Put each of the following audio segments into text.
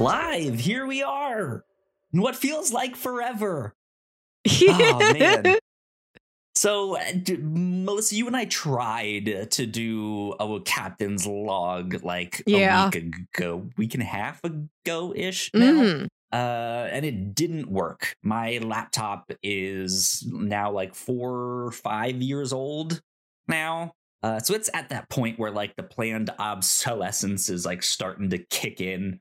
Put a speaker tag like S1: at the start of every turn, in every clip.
S1: Live, here we are. In what feels like forever. Oh, man. So, uh, d- Melissa, you and I tried to do a captain's log like
S2: Yeah.
S1: a week ago, week and a half ago ish now.
S2: Mhm.
S1: Uh, and it didn't work. My laptop is now like four or five years old now. Uh, so it's at that point where like the planned obsolescence is like starting to kick in.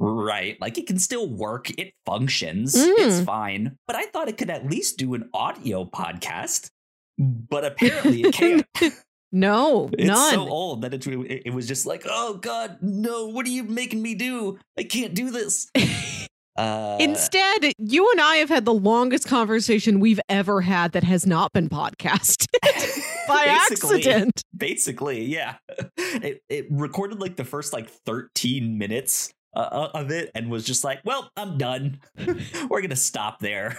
S1: Right. Like it can still work. It functions. It's
S2: Mm.
S1: fine. But I thought it could at least do an audio podcast. But apparently it can't.
S2: No,
S1: It's
S2: none.
S1: so old that it, it, it was just like, oh God, no, what are you making me do? I can't do this. Uh,
S2: Instead, you and I have had the longest conversation we've ever had that has not been podcasted by
S1: basically-
S2: accident.
S1: Basically, yeah. It, it recorded like the first like 13 minutes uh, of it and was just like, well, I'm done. We're going to stop there.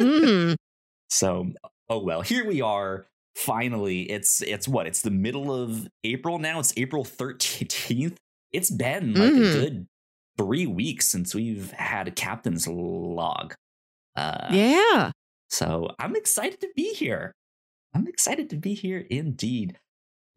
S2: Mm.
S1: So, oh well, here we are. Finally, it's it's what? It's the middle of April now. It's April 13th. It's been like
S2: Mhm.
S1: a good 3 weeks since we've had a captain's log. Uh
S2: Yeah.
S1: so, I'm excited to be here. I'm excited to be here indeed.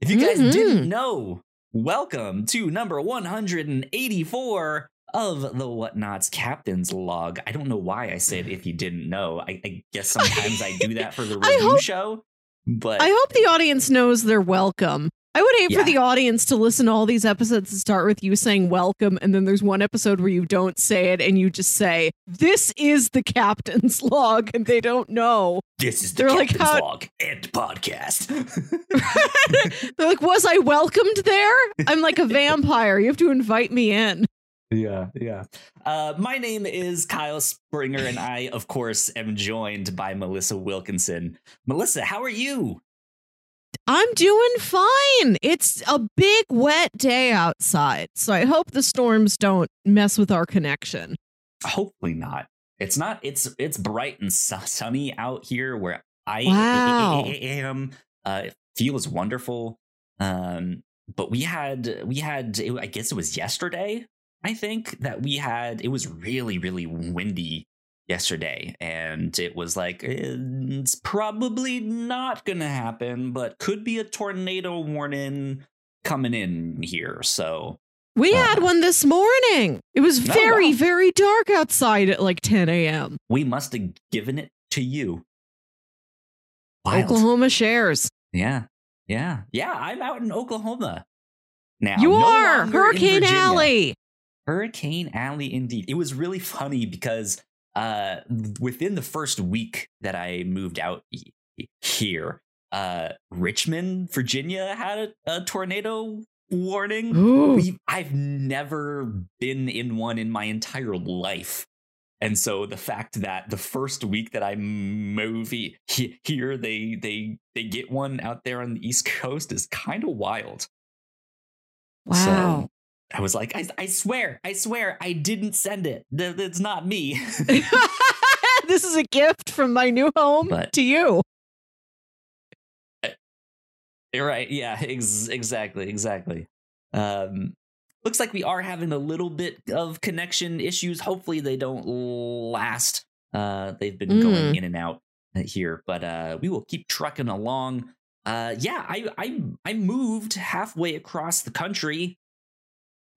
S1: If you guys
S2: Mhm.
S1: didn't know, welcome to number 184 of the Whatnauts Captain's Log. I don't know why I said if you didn't know. I, I guess sometimes I do that for the review
S2: hope-
S1: show. But
S2: I hope the audience knows they're welcome. I would hate
S1: Yeah.
S2: for the audience to listen to all these episodes and start with you saying welcome, and then there's one episode where you don't say it and you just say, This is the captain's log, and they don't know.
S1: this is the
S2: they're like,
S1: Captain's
S2: how-
S1: Log and podcast.
S2: They're like, Was I welcomed there? I'm like a vampire. You have to invite me in.
S1: Yeah, yeah. Uh, my name is Kyle Springer, and I, of course, am joined by Melissa Wilkinson. Melissa, how are you?
S2: I'm doing fine. It's a big wet day outside, so I hope the storms don't mess with our connection.
S1: Hopefully not. It's not. It's it's bright and sunny out here where I
S2: Wow.
S1: am. Uh, it feels wonderful. Um, but we had we had. I guess it was yesterday. I think that we had. It was really really windy yesterday, and it was like "Eh, it's probably not gonna happen, but could be a tornado warning coming in here. So
S2: We
S1: Uh,
S2: had one this morning. It was
S1: Oh,
S2: very,
S1: wow.
S2: very dark outside at like 10 a.m.
S1: we must have given it to you. Wild.
S2: Oklahoma shares.
S1: Yeah. Yeah. Yeah. I'm out in Oklahoma now.
S2: you
S1: no
S2: are Hurricane Alley.
S1: Hurricane Alley, indeed. It was really funny because uh, within the first week that I moved out here, uh, Richmond, Virginia had a, a tornado warning. We, I've never been in one in my entire life. And so the fact that the first week that I move he- he- here, they they they get one out there on the East Coast is kind of wild.
S2: Wow.
S1: So I was like, I, I swear, I swear, I didn't send it. It's not me.
S2: this is a gift from my new home
S1: But-
S2: to you.
S1: right? Yeah. Ex- exactly. Exactly. Um, looks like we are having a little bit of connection issues. Hopefully, they don't last. Uh, they've been going in and out here, but uh, we will keep trucking along. Uh, yeah, I I I moved halfway across the country.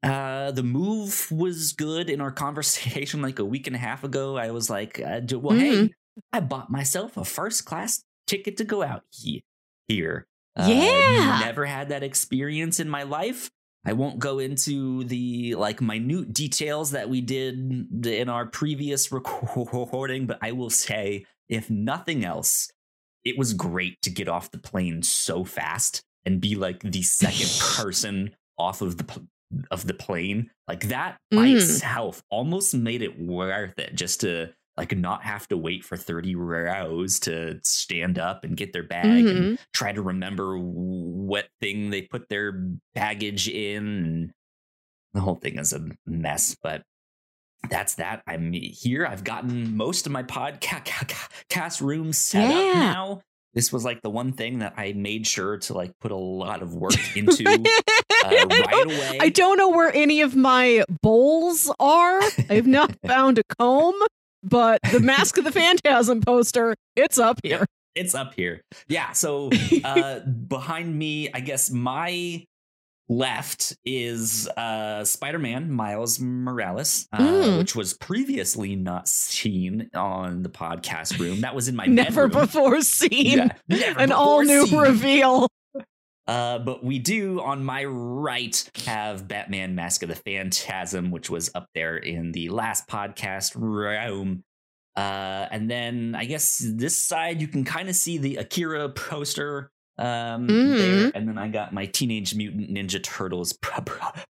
S1: Uh, the move was good in our conversation like a week and a half ago. I was like, uh, well, hey, I bought myself a first class ticket to go out he- here. Uh,
S2: Yeah.
S1: never had that experience in my life. I won't go into the like minute details that we did in our previous recording, but I will say, if nothing else, it was great to get off the plane so fast and be like the second person off of the of the plane. Like that by
S2: Mm.
S1: itself almost made it worth it just to like not have to wait for 30 rows to stand up and get their bag and
S2: Mhm.
S1: try to remember what thing they put their baggage in the whole thing is a mess but that's that i'm here i've gotten most of my podcast room set up now this was like the one thing that i made sure to like put a lot of work into right away.
S2: I don't know where any of my bowls are. I have not found a comb, but the Mask of the Phantasm poster, it's up here.
S1: it's up here. Yeah. So uh, behind me, I guess my left is uh, Spider-Man Miles Morales, uh,
S2: Mm.
S1: which was previously not seen on the podcast room. That was in my
S2: Never
S1: bedroom.
S2: before seen.
S1: Yeah, never
S2: An
S1: before
S2: all new
S1: seen.
S2: reveal.
S1: Uh, but we do on my right have Batman Mask of the Phantasm, which was up there in the last podcast room. Uh, and then I guess this side you can kind of see the Akira poster um,
S2: Mhm.
S1: there. And then I got my Teenage Mutant Ninja Turtles p-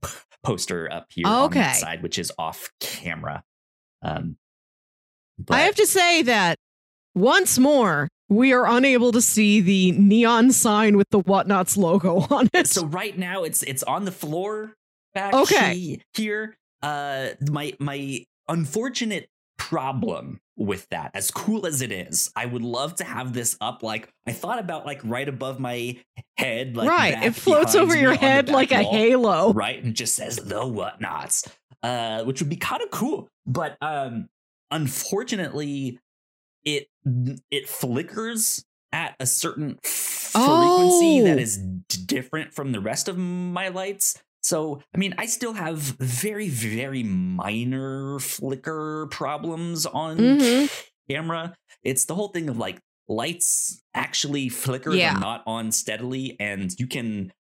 S1: p- poster up here on
S2: Okay.
S1: that side, which is off camera. Um, but
S2: I have to say that once more, we are unable to see the neon sign with the Whatnauts logo on it.
S1: so right now it's it's on the floor back
S2: Okay.
S1: here uh my my unfortunate problem with that as cool as it is i would love to have this up like i thought about like right above my head like
S2: right. It floats over your head like a halo.
S1: right and just says the whatnauts uh which would be kind of cool but um unfortunately it it flickers at a certain frequency that
S2: Oh.
S1: is d- different from the rest of my lights so i mean i still have very very minor flicker problems on
S2: Mhm.
S1: camera it's the whole thing of like lights actually flicker
S2: Yeah.
S1: they're not on steadily and you can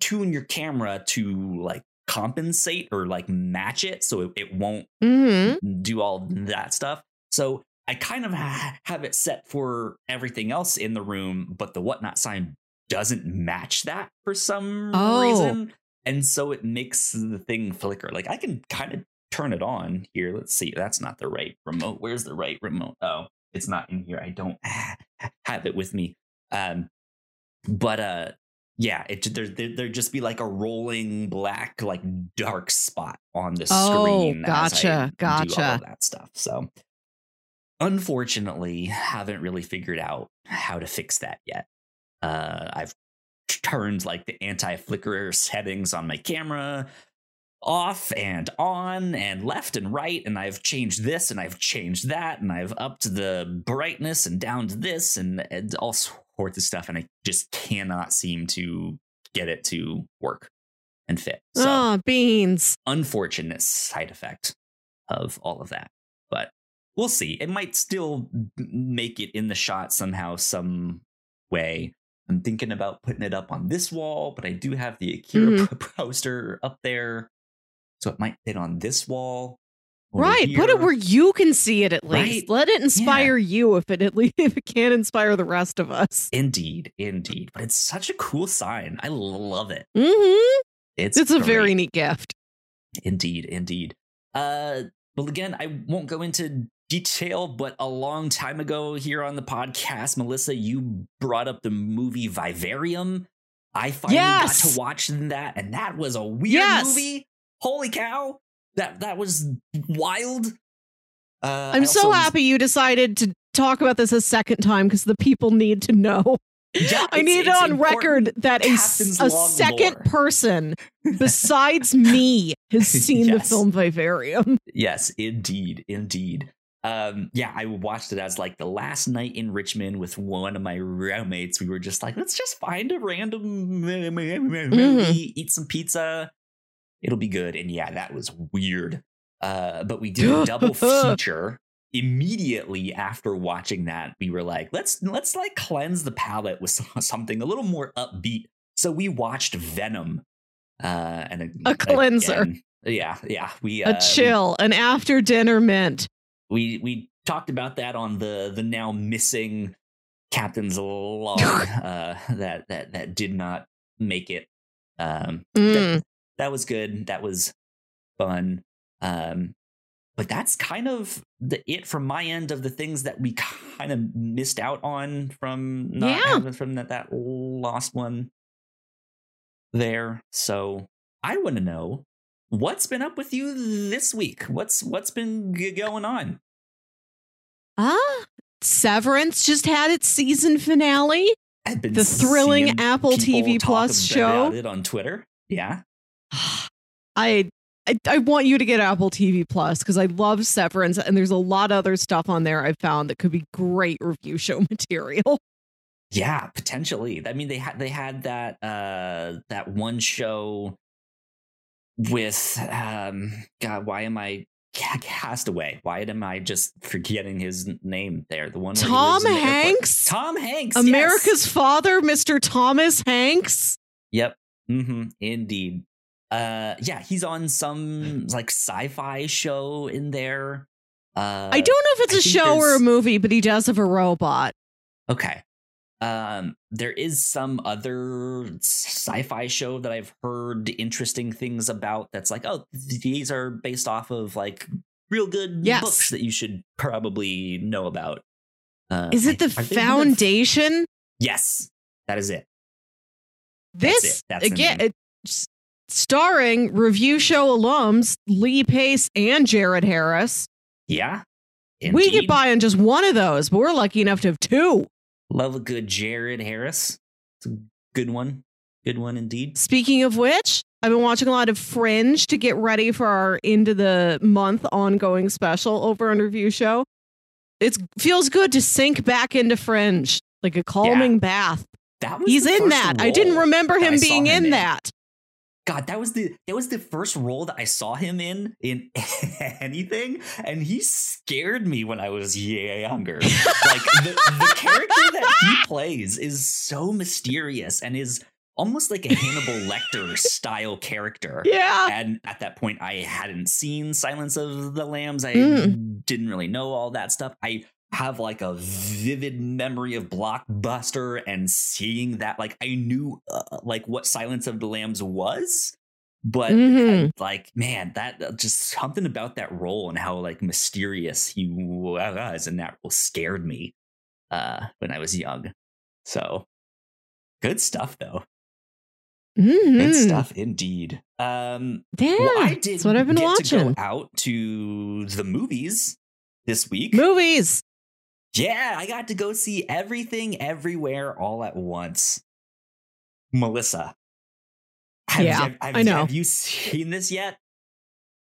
S1: tune your camera to like compensate or like match it so it, it won't
S2: hmm
S1: do all that stuff. So I kind of ha- have it set for everything else in the room, but the whatnot sign doesn't match that for some
S2: Oh.
S1: reason. And so it makes the thing flicker. Like I can kind of turn it on here. Let's see. That's not the right remote. Where's the right remote? Oh, it's not in here. I don't have it with me. Um, but uh, yeah, it there there there'd just be like a rolling black like dark spot on the
S2: Oh,
S1: screen.
S2: gotcha,
S1: all
S2: gotcha.
S1: of that stuff. So unfortunately, haven't really figured out how to fix that yet. Uh, I've turned like the anti-flicker settings on my camera off and on and left and right and I've changed this and I've changed that and I've upped the brightness and down to this and, and all sorts of stuff and I just cannot seem to get it to work and fit. So
S2: Oh, beans.
S1: unfortunate side effect of all of that. We'll see. It might still make it in the shot somehow, some way. I'm thinking about putting it up on this wall, but I do have the Akira p- poster up there. So it might fit on this wall.
S2: Right. Put it where you can see it at
S1: Right.
S2: least. Let it inspire you if it at least if it can inspire the rest of us.
S1: Indeed, indeed. But it's such a cool sign. I love it.
S2: hmm
S1: It's
S2: It's a very neat gift.
S1: Indeed, indeed. Uh, well, again, I won't go into detail, but a long time ago here on the podcast, Melissa, you brought up the movie Vivarium. I finally
S2: Yes.
S1: got to watch that, and that was a weird
S2: Yes.
S1: movie. Holy cow! That that was wild. Uh,
S2: I'm so happy you decided to talk about this a second time because the people need to know.
S1: Yeah,
S2: I need it on record that a, a second person besides me has seen the film Vivarium.
S1: Yes, indeed, indeed. Um, yeah, I watched it as like the last night in Richmond with one of my roommates. We were just like, let's just find a random movie,
S2: Mm-hmm.
S1: eat some pizza. It'll be good. And yeah, that was weird. Uh, but we did a double feature immediately after watching that. We were like, let's let's like cleanse the palate with something a little more upbeat. So we watched Venom. Uh, and
S2: A cleanser.
S1: again, yeah, yeah. We
S2: a
S1: uh,
S2: chill, an after dinner mint.
S1: we we talked about that on the the now missing captain's log uh that that that did not make it um
S2: Mm.
S1: that, that was good that was fun um but that's kind of the it from my end of the things that we kind of missed out on from not
S2: Yeah.
S1: from that that lost one there so i want to know what's been up with you this week what's what's been g- going on
S2: Ah, Severance just had its season finale.
S1: I've been
S2: The thrilling Apple TV Plus
S1: about
S2: show.
S1: it on Twitter. Yeah,
S2: I, I I want you to get Apple TV Plus because I love Severance, and there's a lot of other stuff on there I found that could be great review show material.
S1: Yeah, potentially. I mean, they had they had that uh that one show with um God. Why am I ca- Castaway? Why am I just forgetting his name there? The one he
S2: Tom
S1: lives in the airport.
S2: Hanks?
S1: Tom Hanks. yes.
S2: America's father, Mr. Thomas Hanks.
S1: Yep. Mm-hmm. Indeed. Uh, yeah, he's on some like sci-fi show in there. Uh,
S2: I don't know if it's
S1: I
S2: a show or a movie, but he does have a robot.
S1: Okay. Um, there is some other sci-fi show that I've heard interesting things about. That's like, oh, these are based off of like real good
S2: Yes.
S1: books that you should probably know about. Uh,
S2: Is it
S1: I-
S2: the
S1: are they one of-
S2: Foundation?
S1: Yes, that is it. That's
S2: This
S1: it. That's
S2: again, starring review show alums Lee Pace and Jared Harris.
S1: Yeah.
S2: We get
S1: Indeed.
S2: by on just one of those, but we're lucky enough to have two.
S1: Love a good Jared Harris. It's a good one. Good one indeed.
S2: Speaking of which, I've been watching a lot of Fringe to get ready for our end of the month ongoing special over on Review Show. It feels good to sink back into Fringe like a calming bath.
S1: That was
S2: He's in that. I didn't remember him being
S1: him
S2: in
S1: in.
S2: that.
S1: God, that was the that was the first role that I saw him in in anything, and he scared me when I was younger. like the, the character that he plays is so mysterious and is almost like a Hannibal Lecter style character.
S2: Yeah.
S1: And at that point, I hadn't seen Silence of the Lambs. I
S2: Mm.
S1: didn't really know all that stuff. I have like a vivid memory of Blockbuster and seeing that. Like I knew uh, like what Silence of the Lambs was, but
S2: Mhm.
S1: like man, that uh, just something about that role and how like mysterious he was and that role scared me uh, when I was young. So good stuff though.
S2: Mhm.
S1: Good stuff indeed. Um,
S2: Yeah.
S1: well, I did
S2: that's what I've been watching.
S1: to go out to the movies this week.
S2: Movies.
S1: Yeah, I got to go see everything everywhere all at once. Melissa. Have,
S2: Yeah,
S1: have- have-
S2: I know.
S1: Have you seen this yet?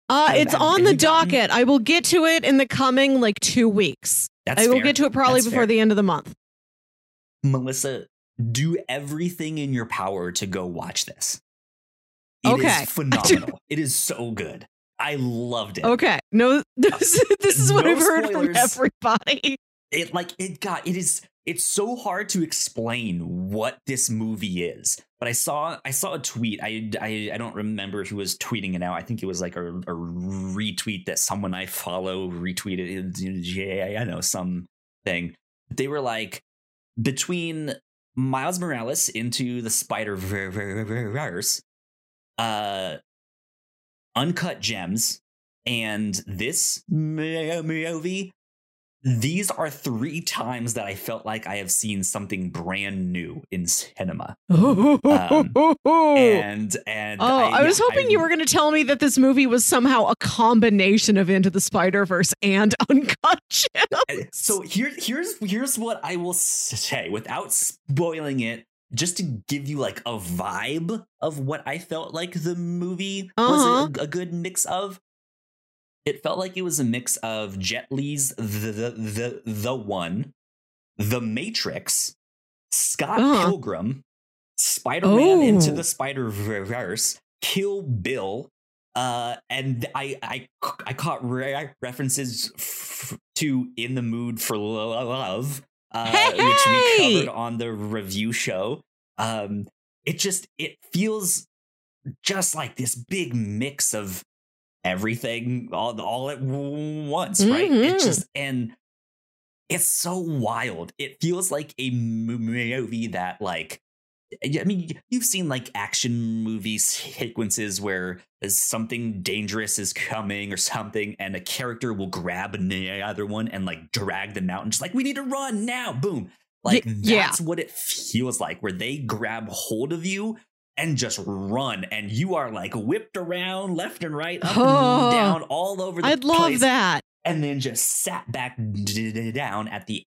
S2: Uh, it's on the docket. I will get to it in the coming like two weeks.
S1: That's
S2: I will
S1: fair.
S2: get to it probably
S1: That's
S2: before
S1: fair.
S2: the end of the month.
S1: Melissa, do everything in your power to go watch this. It is
S2: Okay.
S1: phenomenal. it is so good. I loved it.
S2: Okay. No, this, this is what
S1: No
S2: I've heard from everybody.
S1: It like it got it is it's so hard to explain what this movie is but i saw i saw a tweet i i, I don't remember who was tweeting it out i think it was like a, a retweet that someone i follow retweeted yeah i know some thing they were like between miles morales into the spider verse uh uncut gems and this movie these are three times that I felt like I have seen something brand new in cinema.
S2: oh,
S1: And and oh,
S2: I, was
S1: yeah,
S2: hoping you were going to tell me that this movie was somehow a combination of Into the Spider Verse and Uncut Gems.
S1: So here here's here's what I will say without spoiling it, just to give you like a vibe of what I felt like the movie
S2: Uh-huh.
S1: was a, a good mix of. It felt like it was a mix of Jet Li's the the the, the one, The Matrix, Scott
S2: Uh-huh.
S1: Pilgrim, Spider-Man into
S2: Oh.
S1: the Spider-Verse, Kill Bill, uh, and I I I caught re- references f- to "In the Mood for Love," uh, which we covered on the review show. Um, it just it feels just like this big mix of everything all all at once, right? It
S2: Mhm.
S1: just and it's so wild. It feels like a movie that like I mean, you've seen like action movie sequences where something dangerous is coming or something, and a character will grab another one and like drag them out and just like, we need to run now. Boom. Like,
S2: yeah.
S1: that's what it feels like, where they grab hold of you and just run, and you are like whipped around left and right, up
S2: Oh,
S1: and down, all over the place.
S2: I'd love that.
S1: and then just sat back down at the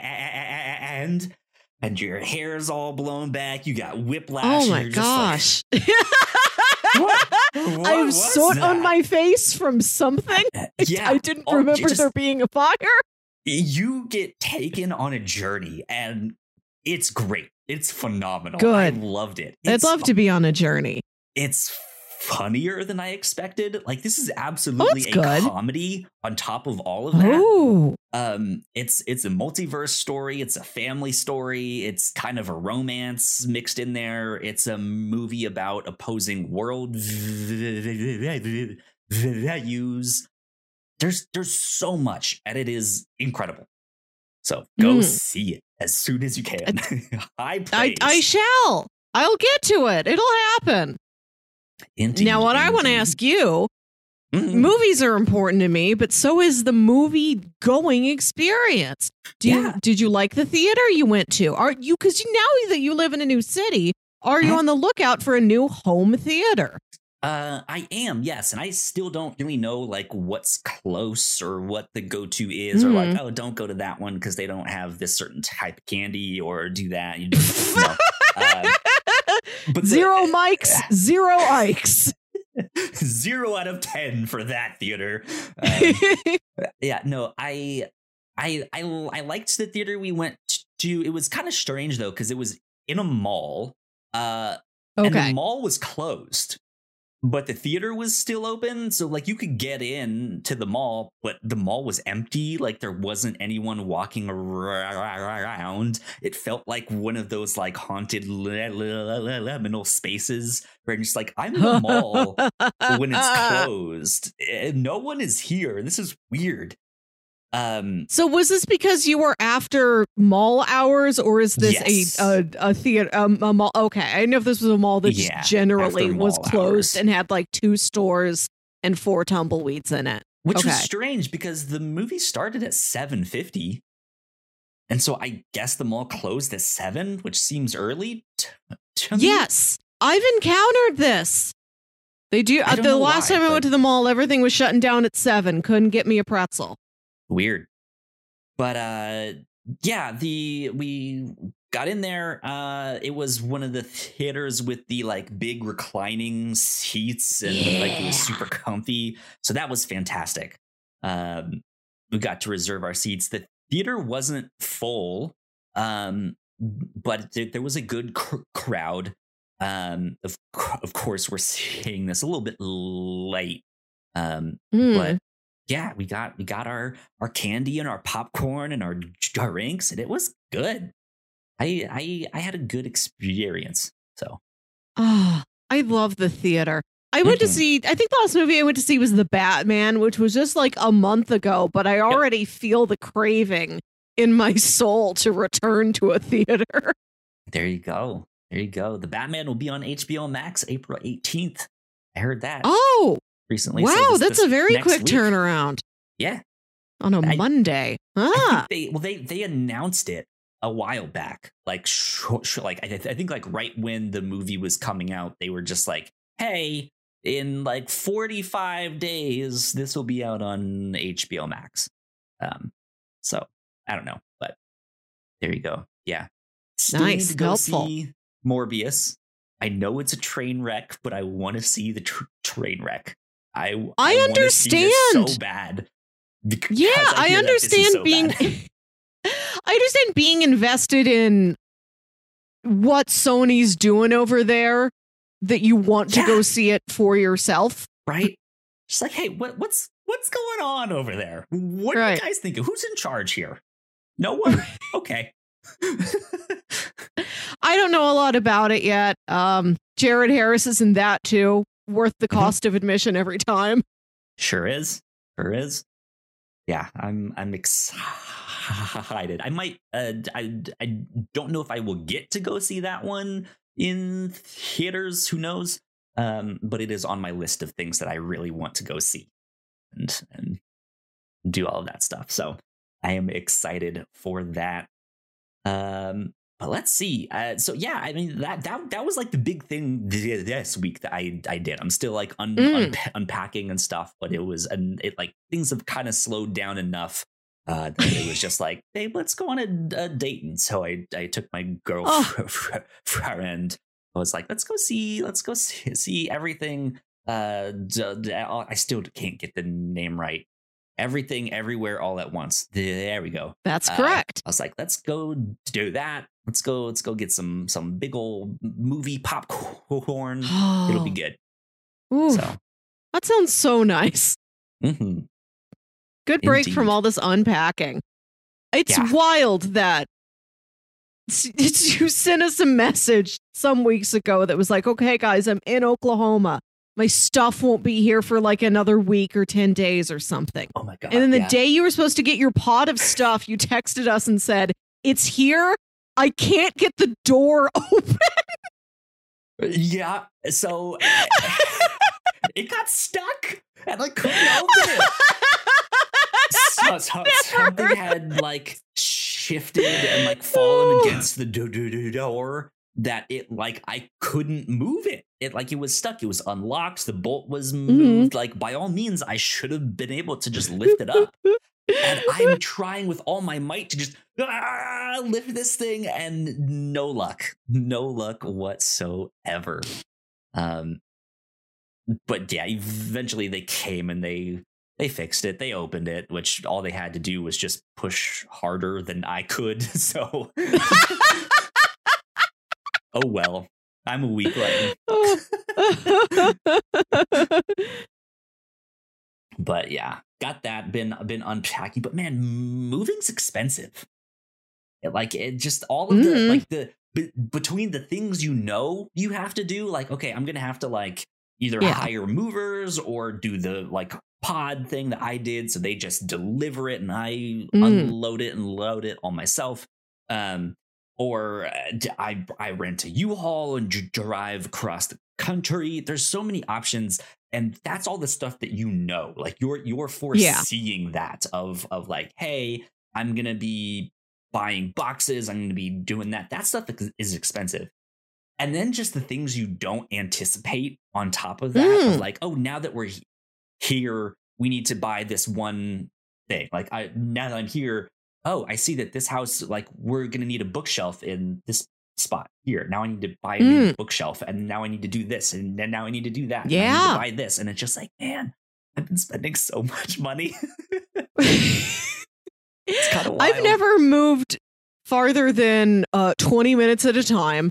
S1: end and your hair's all blown back you got whiplash
S2: Oh my
S1: like,
S2: gosh.
S1: what What
S2: I have soot on my face from something.
S1: Uh, yeah,
S2: I didn't
S1: Oh,
S2: remember
S1: just-
S2: there being a fire.
S1: you get taken on a journey and it's great. It's phenomenal.
S2: Good.
S1: I loved it.
S2: I'd love
S1: fu-
S2: to be on a journey.
S1: It's funnier than I expected. Like this is absolutely a
S2: Oh, good.
S1: comedy on top of all of that.
S2: Oh,
S1: Um it's it's a multiverse story, it's a family story, it's kind of a romance mixed in there. It's a movie about opposing world values. There's there's so much and it is incredible. So go
S2: Mm.
S1: see it as soon as you can. High
S2: I. I shall. I'll get to it. It'll happen.
S1: Indeed,
S2: now, what I want to ask you
S1: Mm.
S2: movies are important to me, but so is the movie going experience. Do you,
S1: Yeah.
S2: did you like the theater you went to? Are you because you, now that you live in a new city, are you on the lookout for a new home theater?
S1: Uh, I am, yes, and I still don't really know like what's close or what the go-to is, or like, oh, don't go to that one because they don't have this certain type of candy, or do that. You just, you know. Uh, but the-
S2: zero mics, zero Ikes.
S1: zero out of ten for that theater. Um, yeah, no, I, I, I, I liked the theater we went to. It was kind of strange though because it was in a mall. Uh, and the mall was closed but the theater was still open so like you could get in to the mall but the mall was empty like there wasn't anyone walking around. It felt like one of those like haunted li- li- li- liminal spaces where you're just like i'm in the mall when it's closed. And no one is here. This is weird um
S2: So was this because you were after mall hours, or is this
S1: Yes.
S2: a, a a theater um, a mall? Okay, I didn't know if this was a mall that
S1: Yeah,
S2: just generally was closed
S1: hours.
S2: and had like two stores and four tumbleweeds in it.
S1: which was strange because the movie started at 7.50 and so i guess the mall closed at 7 which seems early.
S2: Yes, I've encountered this. They do. Uh, the last
S1: why,
S2: time I went to the mall, everything was shutting down at seven. Couldn't get me a pretzel.
S1: Weird. But uh yeah the we got in there uh it was one of the theaters with the like big reclining seats and like it was super comfy so that was fantastic. Um we got to reserve our seats. The theater wasn't full um but there, there was a good cr- crowd. Um of, of course we're seeing this a little bit late um
S2: Hmm.
S1: but yeah, we got we got our our candy and our popcorn and our drinks, and it was good. I I I had a good experience. So
S2: Ah, I love the theater. I went to
S1: Mhm.
S2: see, I think the last movie I went to see was The Batman, which was just like a month ago, but I already feel the craving in my soul to return to a theater.
S1: there you go. There you go. The Batman will be on HBO Max April 18th. I heard that
S2: Oh,
S1: recently. so
S2: wow.
S1: this-
S2: that's
S1: this
S2: a very quick
S1: week.
S2: turnaround
S1: Yeah.
S2: on a
S1: I-
S2: Monday. Ah,
S1: they well they they announced it a while back like sh- sh- like I, th- I think like right when the movie was coming out they were just like hey in like 45 days this will be out on HBO Max um so I don't know but there you go yeah Still
S2: Nice,
S1: to go
S2: helpful.
S1: see Morbius I know it's a train wreck but I want to see the tr- train wreck I
S2: I
S1: this
S2: understand.
S1: so bad
S2: yeah,
S1: I
S2: I,
S1: hear that this is
S2: understand
S1: so
S2: being. I understand being invested in what Sony's doing over there that you want to
S1: Yeah.
S2: go see it for yourself.
S1: right? Just like, hey, what, what's what's going on over there? What are you guys thinking? Who's in charge here? No one. okay.
S2: I don't know a lot about it yet. Um, Jared Harris is in that too. Worth the
S1: Mhm.
S2: cost of admission every time.
S1: sure is. Sure is. Yeah, I'm I'm excited. I might. Uh, I I don't know if I will get to go see that one in theaters. Who knows? Um, but it is on my list of things that I really want to go see and and do all of that stuff. So I am excited for that. Um, but let's see. Uh, so yeah, I mean that that that was like the big thing this week that I I did. I'm still like un-
S2: Mm.
S1: unpa- unpacking and stuff, but it was and it like things have kind of slowed down enough. Uh, that it was just like, babe, let's go on a, a date. And so I I took my girlfriend. I was like, let's go see, let's go see, see everything uh I still can't get the name right. Everything everywhere all at once. There we go.
S2: That's
S1: Uh,
S2: correct.
S1: I was like, let's go do that. Let's go. Let's go get some some big old movie popcorn. It'll be good.
S2: Ooh,
S1: So,
S2: that sounds so nice.
S1: mhm.
S2: Good break from all this unpacking. It's
S1: Yeah.
S2: wild that you sent us a message some weeks ago that was like, okay, guys, I'm in Oklahoma. My stuff won't be here for like another week or 10 days or something.
S1: oh my god!
S2: And then the
S1: yeah.
S2: day you were supposed to get your pod of stuff, you texted us and said, it's here. I can't get the door open.
S1: yeah. So it got stuck, and I couldn't open it. so, so- something had like shifted and like fallen against the do- do- do- door that it like I couldn't move it. It like it was stuck. It was unlocked. The bolt was moved. Like by all means, I should have been able to just lift it up. And I'm trying with all my might to just ah, lift this thing, and no luck, no luck whatsoever. Um, but yeah, eventually they came and they they fixed it. They opened it, which all they had to do was just push harder than I could. So, oh well, I'm a weakling. But yeah, got that. Been been unpacking. But man, moving's expensive. It, like it just all of the
S2: Mhm.
S1: like the be- between the things you know you have to do. Like okay, I'm gonna have to like either
S2: Yeah.
S1: hire movers or do the like pod thing that I did. So they just deliver it and I
S2: Mm.
S1: unload it and load it on myself. Um, or I, d- I I rent a U-Haul and drive across the country. There's so many options, and that's all the stuff that you know. Like you're you're foreseeing that of of like, hey, I'm gonna be buying boxes. I'm gonna be doing that. That stuff is- is expensive. And then just the things you don't anticipate on top of that,
S2: Mm.
S1: of like, oh, now that we're here, we need to buy this one thing. Like, I now that I'm here, oh, I see that this house, like, we're gonna need a bookshelf in this spot here. Now I need to buy a new bookshelf, and now I need to do this, and then now I need to do that. and I need to
S2: Yeah.
S1: buy this, and it's just like, man, I've been spending so much money. it's kind of
S2: I've never moved farther than uh, 20 minutes at a time.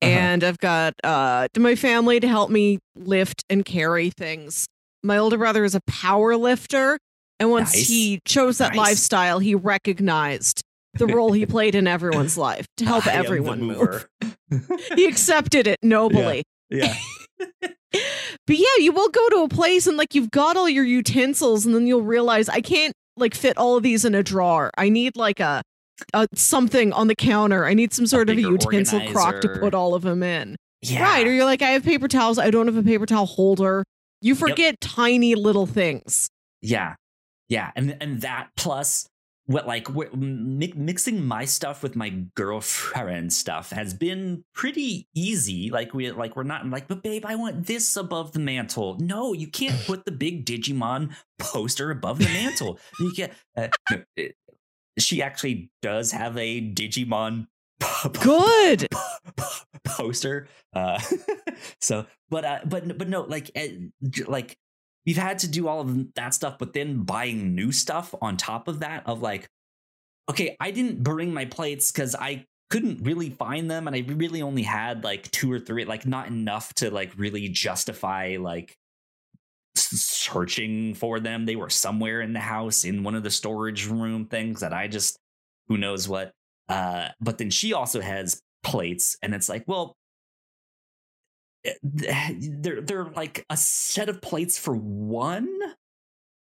S1: Uh-huh.
S2: And I've got uh, my family to help me lift and carry things. My older brother is a power lifter. And once
S1: Nice.
S2: he chose that
S1: Nice.
S2: lifestyle, he recognized the role he played in everyone's life to help
S1: I
S2: everyone move. He accepted it nobly.
S1: yeah.
S2: But yeah, you will go to a place and like you've got all your utensils, and then you'll realize I can't like fit all of these in a drawer. I need like a, a something on the counter. I need some sort of a utensil crock to put all of them in.
S1: Yeah.
S2: Right. Or you're like, I have paper towels. I don't have a paper towel holder. You forget tiny little things.
S1: Yeah, yeah, and and that plus what like mi- mixing my stuff with my girlfriend stuff has been pretty easy. Like we like we're not like, but babe, I want this above the mantle. No, you can't put the big Digimon poster above the mantle. You can't. Uh, no, it- she actually does have a Digimon. po- po-
S2: Good.
S1: poster. Uh, so, but uh, but but no, like uh, like we've had to do all of that stuff, but then buying new stuff on top of that. Of like, okay, I didn't bring my plates because I couldn't really find them, and I really only had like two or three, like not enough to like really justify like searching for them. They were somewhere in the house in one of the storage room things that I just who knows what. Uh, but then she also has plates, and it's like, well, they're they're like a set of plates for one.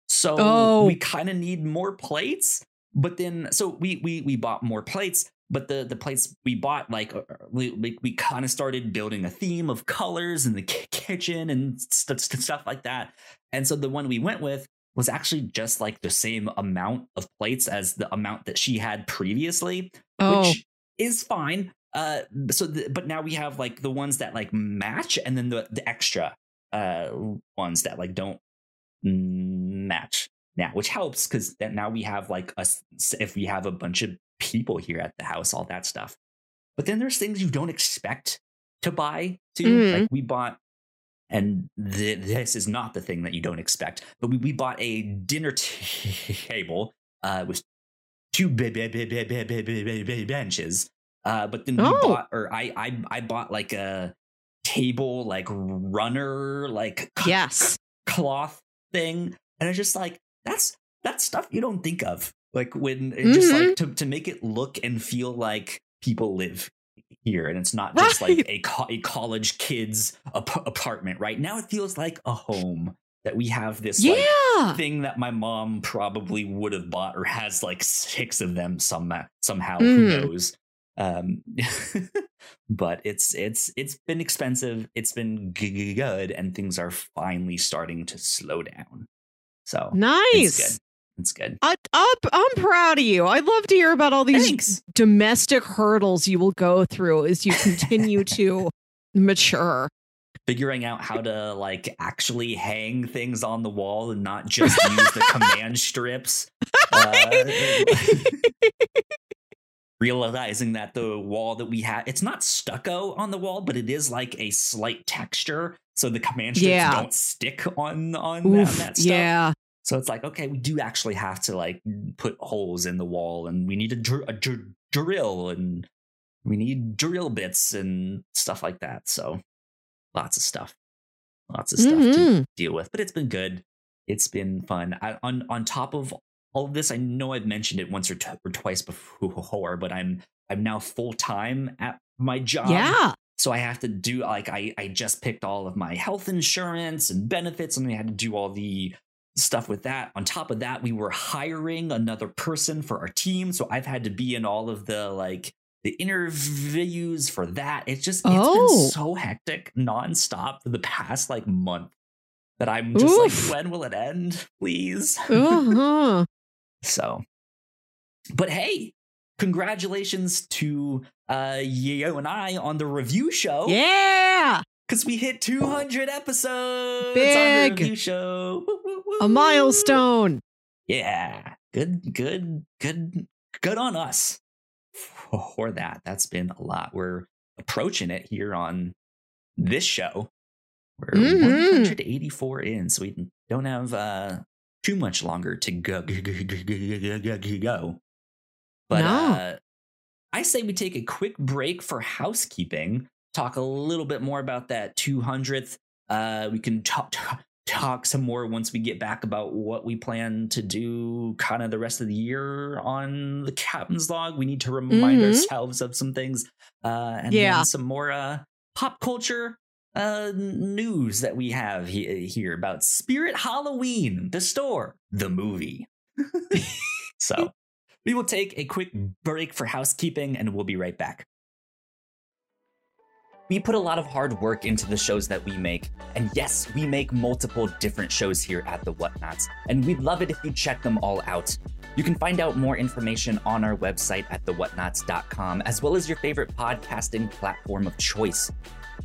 S1: So
S2: Oh.
S1: we kind of need more plates. But then, so we we we bought more plates. But the the plates we bought, like uh, we we, we kind of started building a theme of colors in the ki- kitchen and st- st- stuff like that. And so the one we went with was actually just like the same amount of plates as the amount that she had previously
S2: Oh,
S1: which is fine. Uh, so, the, but now we have like the ones that like match, and then the the extra uh ones that like don't match now, which helps because that now we have like us if we have a bunch of people here at the house, all that stuff. But then there's things you don't expect to buy too.
S2: Mm.
S1: Like we bought, and th- this is not the thing that you don't expect, but we, we bought a dinner table uh, with two b- b- b- benches uh, but then we
S2: Oh.
S1: bought, or I, I, I bought like a table, like runner, like
S2: Yes.
S1: cloth thing, and it's just like that's that's stuff you don't think of. Like when it's just like to to make it look and feel like people live here, and it's not just like a co- a college kid's ap- apartment. Right now, it feels like a home that we have this like
S2: Yeah.
S1: thing that my mom probably would have bought or has like six of them some somehow
S2: Mm.
S1: who knows um but it's it's it's been expensive it's been good and things are finally starting to slow down so it's
S2: Nice.
S1: good it's good
S2: I, I'm, I'm proud of you. I'd love to hear about all these
S1: Thanks.
S2: domestic hurdles you will go through as you continue to mature.
S1: figuring out how to like actually hang things on the wall and not just use the command strips uh, realizing that the wall that we have it's not stucco on the wall but it is like a slight texture so the command strips
S2: Yeah.
S1: don't stick on on that,
S2: Oof,
S1: that stuff
S2: yeah.
S1: so it's like okay we do actually have to like put holes in the wall and we need a, dr- a dr- drill and we need drill bits and stuff like that so lots of stuff lots of stuff to
S2: Mhm.
S1: deal with but it's been good it's been fun I, on on top of all of this i know i've mentioned it once or, t- or twice before but i'm i'm now full-time at my job
S2: Yeah.
S1: so i have to do like i i just picked all of my health insurance and benefits and i had to do all the stuff with that on top of that we were hiring another person for our team so i've had to be in all of the like the interviews for that it's just it's
S2: Oh.
S1: been so hectic nonstop for the past like month that i'm just
S2: Oof.
S1: like when will it end please
S2: Uh-huh.
S1: So, but hey, congratulations to uh you and I on the review show.
S2: Yeah.
S1: because we hit 200 episodes on the
S2: Big.
S1: review show. Woo, woo, woo,
S2: A milestone.
S1: Yeah, good, good, good, good on us for that. That's been a lot. We're approaching it here on this show. We're
S2: Mhm.
S1: 184 in, so we don't have uh, too much longer to go. go. But
S2: No.
S1: uh, I say we take a quick break for housekeeping. Talk a little bit more about that 200th. Uh, we can talk talk some more once we get back about what we plan to do kind of the rest of the year on the captain's log we need to remind
S2: Mhm.
S1: ourselves of some things uh and
S2: Yeah.
S1: some more uh pop culture uh news that we have he- here about spirit halloween the store the movie so we will take a quick break for housekeeping and we'll be right back we put a lot of hard work into the shows that we make. And yes, we make multiple different shows here at the Whatnauts. And we'd love it if you check them all out. You can find out more information on our website at thewhatnauts.com, as well as your favorite podcasting platform of choice.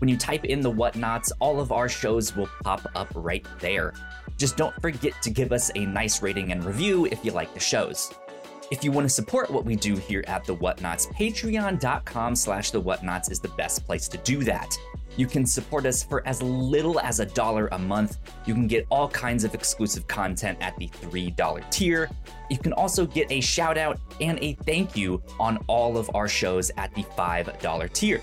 S1: When you type in the Whatnauts, all of our shows will pop up right there. Just don't forget to give us a nice rating and review if you like the shows. If you want to support what we do here at The Whatnauts, patreon.com slash The Whatnauts is the best place to do that. You can support us for as little as a dollar a month. You can get all kinds of exclusive content at the $3 tier. You can also get a shout out and a thank you on all of our shows at the $5 tier.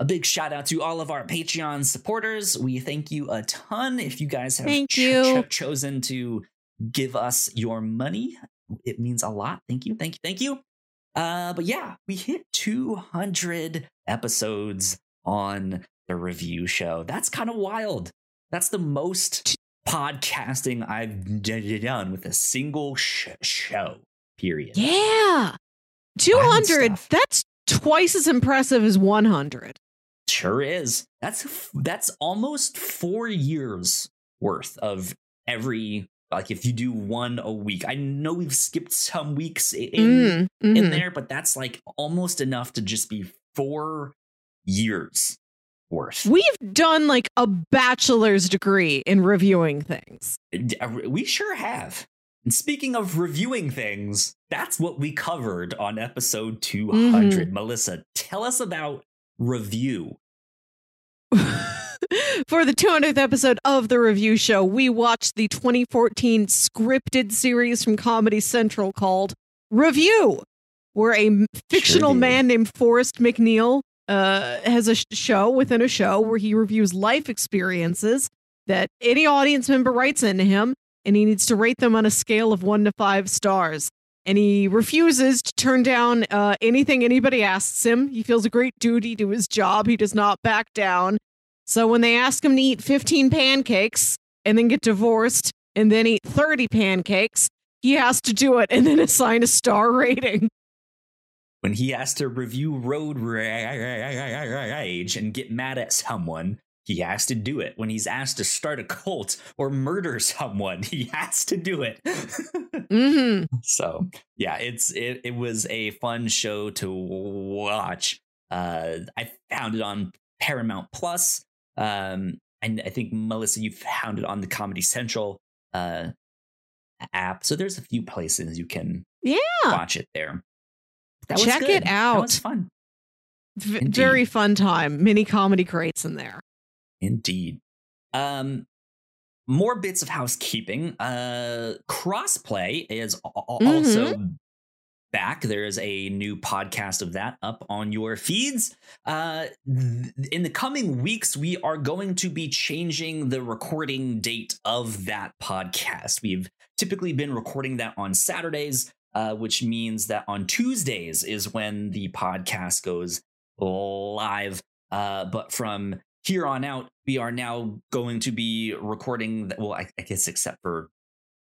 S1: A big shout out to all of our Patreon supporters. We thank you a ton if you guys have
S2: Thank you.
S1: ch- chosen to give us your money. It means a lot. Thank you, thank you, thank you. Uh, but yeah, we hit 200 episodes on the review show. That's kind of wild. That's the most podcasting I've done with a single sh- show. Period.
S2: Yeah. 200. That's twice as impressive as 100.
S1: Sure is. That's that's almost four years worth of every like if you do one a week. I know we've skipped some weeks in
S2: Mm,
S1: in
S2: mhm.
S1: there, but that's like almost enough to just be four years worth.
S2: We've done like a bachelor's degree in reviewing things.
S1: We sure have. And speaking of reviewing things, that's what we covered on episode 200. Melissa, tell us about review.
S2: For the 200th episode of the review show, we watched the 2014 scripted series from Comedy Central called Review, where a fictional
S1: did.
S2: man named Forrest MacNeil uh, has a sh- show within a show where he reviews life experiences that any audience member writes into him, and he needs to rate them on a scale of one to five stars. And he refuses to turn down uh, anything anybody asks him. He feels a great duty to his job. He does not back down. So when they ask him to eat 15 pancakes and then get divorced and then eat 30 pancakes, he has to do it and then assign a star rating.
S1: When he has to review Road Rage and get mad at someone, he has to do it. When he's asked to start a cult or murder someone, he has to do it.
S2: hmm
S1: so yeah it's it, it was a fun show to watch uh i found it on paramount plus um and i think melissa you found it on the comedy central uh app so there's a few places you can
S2: Yeah.
S1: watch it there That was
S2: Check it
S1: that was
S2: out.
S1: fun
S2: V- very fun time. Many comedy crates in there.
S1: Indeed. Um, more bits of housekeeping. Uh, crossplay is al- also back. There is a new podcast of that up on your feeds. Uh, th- in the coming weeks, we are going to be changing the recording date of that podcast. We've typically been recording that on Saturdays, uh, which means that on Tuesdays is when the podcast goes live. Uh, but from here on out, we are now going to be recording. th- Well, I, I guess except for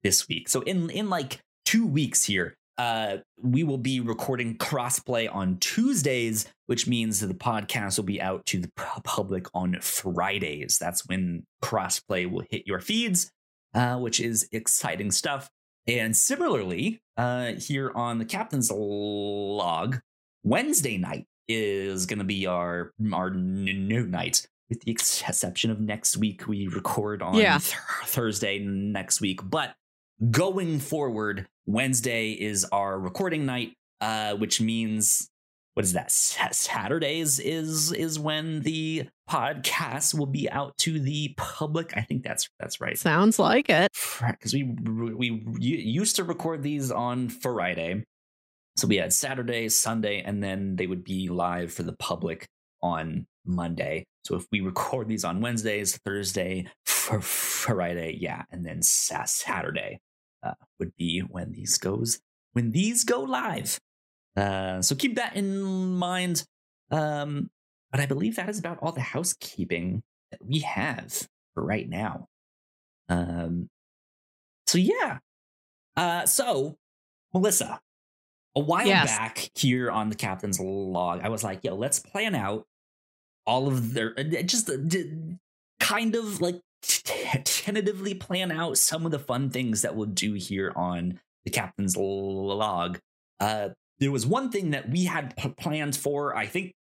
S1: this week. So in in like two weeks here, uh, we will be recording crossplay on Tuesdays, which means that the podcast will be out to the public on Fridays. That's when crossplay will hit your feeds, uh, which is exciting stuff. And similarly, uh, here on the captain's log, Wednesday night is going to be our our new night, with the exception of next week. We record on
S2: Yeah.
S1: th- Thursday next week, but going forward, Wednesday is our recording night, uh, which means what is that? Sa- Saturdays is is when the podcast will be out to the public. I think that's that's right
S2: Sounds like it.
S1: because we we used to record these on Friday, so we had Saturday, Sunday, and then they would be live for the public on Monday. So if we record these on Wednesdays, Thursday, for Friday, yeah, and then sa- Saturday uh, would be when these goes when these go live. Uh, so keep that in mind. Um, but I believe that is about all the housekeeping that we have for right now. Um, so yeah. Uh, so Melissa, a while
S2: Yes.
S1: back here on the captain's log, I was like, "Yo, let's plan out all of their just kind of like tentatively plan out some of the fun things that we'll do here on the captain's log." Uh, there was one thing that we had p- planned for, I think,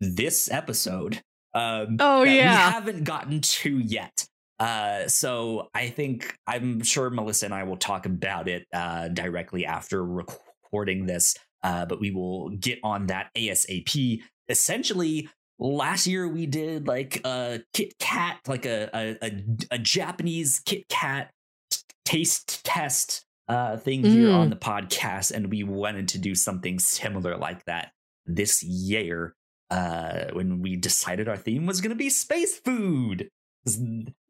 S1: this episode. Um,
S2: Oh, yeah.
S1: we haven't gotten to yet. Uh, so I think I'm sure Melissa and I will talk about it uh, directly after recording this. Uh, but we will get on that ASAP. Essentially, last year we did like a Kit Kat, like a a, a, a Japanese Kit Kat t- taste test uh, thing here
S2: Mm.
S1: on the podcast, and we wanted to do something similar like that this year uh, when we decided our theme was going to be space food.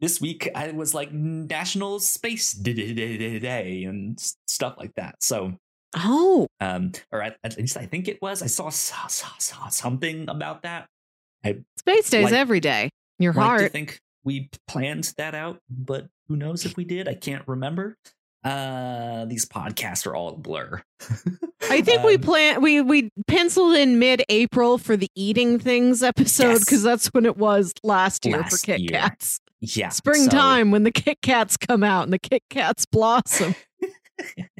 S1: This week I was like National Space Day and stuff like that. So,
S2: Oh,
S1: um, or at, at least I think it was. I saw, saw, saw, saw something about that.
S2: Space days
S1: Like-
S2: every day. Your
S1: Like
S2: heart.
S1: think we planned that out, but who knows if we did? I can't remember. Uh, these podcasts are all a blur.
S2: I think we
S1: Um,
S2: plan we we penciled in mid-April for the eating things episode
S1: Yes.
S2: because that's when it was last year for Kit
S1: year.
S2: Kats.
S1: Yeah, so-
S2: Springtime when the Kit Kats come out and the Kit Kats blossom.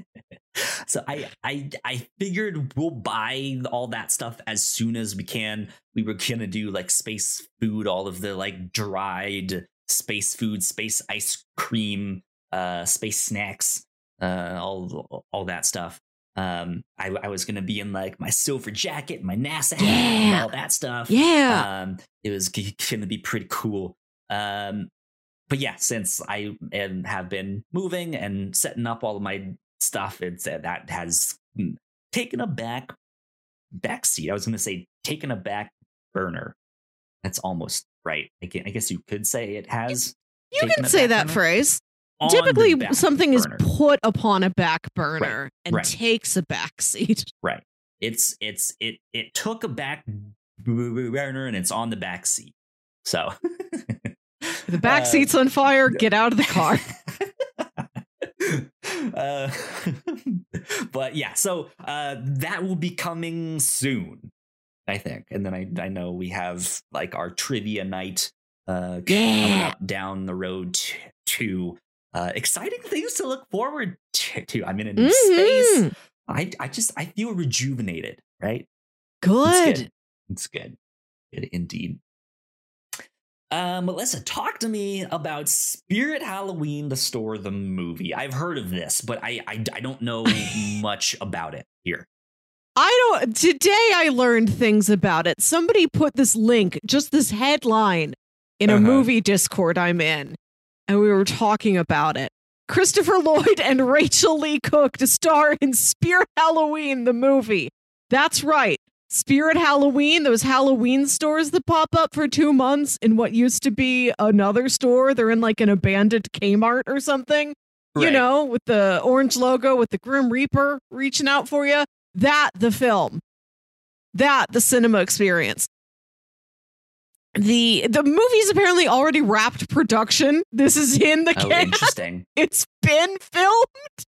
S1: so I I I figured we'll buy all that stuff as soon as we can. We were gonna do like space food, all of the like dried space food, space ice cream, uh, space snacks, uh, all all that stuff. Um, I, I was gonna be in like my silver jacket, my NASA hat, and
S2: Yeah.
S1: all that stuff.
S2: Yeah.
S1: Um, it was g- gonna be pretty cool. Um, but yeah, since I am, have been moving and setting up all of my stuff, it's uh, that has mm, taken a back back seat. I was gonna say taken a back burner. That's almost right. I, can, I guess you could say it has.
S2: you can say that
S1: burner?
S2: phrase.
S1: on
S2: Typically something is put upon a back burner and
S1: right.
S2: takes a back seat.
S1: Right. It's it's it it took a back burner and it's on the back seat. So
S2: The back
S1: Uh,
S2: seat's on fire, get out of the car.
S1: uh, but yeah, so uh, that will be coming soon, I think. And then I I know we have like our trivia night uh, coming
S2: Yeah.
S1: up down the road t- to uh, exciting things to look forward to. to. I mean, in space,
S2: Mhm.
S1: I I just I feel rejuvenated, right?
S2: Good.
S1: It's good. It's good. Good indeed. Uh, Melissa, talk to me about Spirit Halloween, the store, the movie. I've heard of this, but I I, I don't know much about it here.
S2: I don't. Today I learned things about it. Somebody put this link, just this headline, in a
S1: Uh-huh.
S2: movie Discord I'm in, and we were talking about it. Christopher Lloyd and Rachael Leigh Cook to star in Spirit Halloween, the movie. That's right. Spirit Halloween, those Halloween stores that pop up for two months in what used to be another store. They're in like an abandoned Kmart or something you know, with the orange logo with the Grim Reaper reaching out for you. That the film. That the cinema experience. The the movie's apparently already wrapped production. This is in the
S1: Oh,
S2: can.
S1: interesting.
S2: It's been filmed.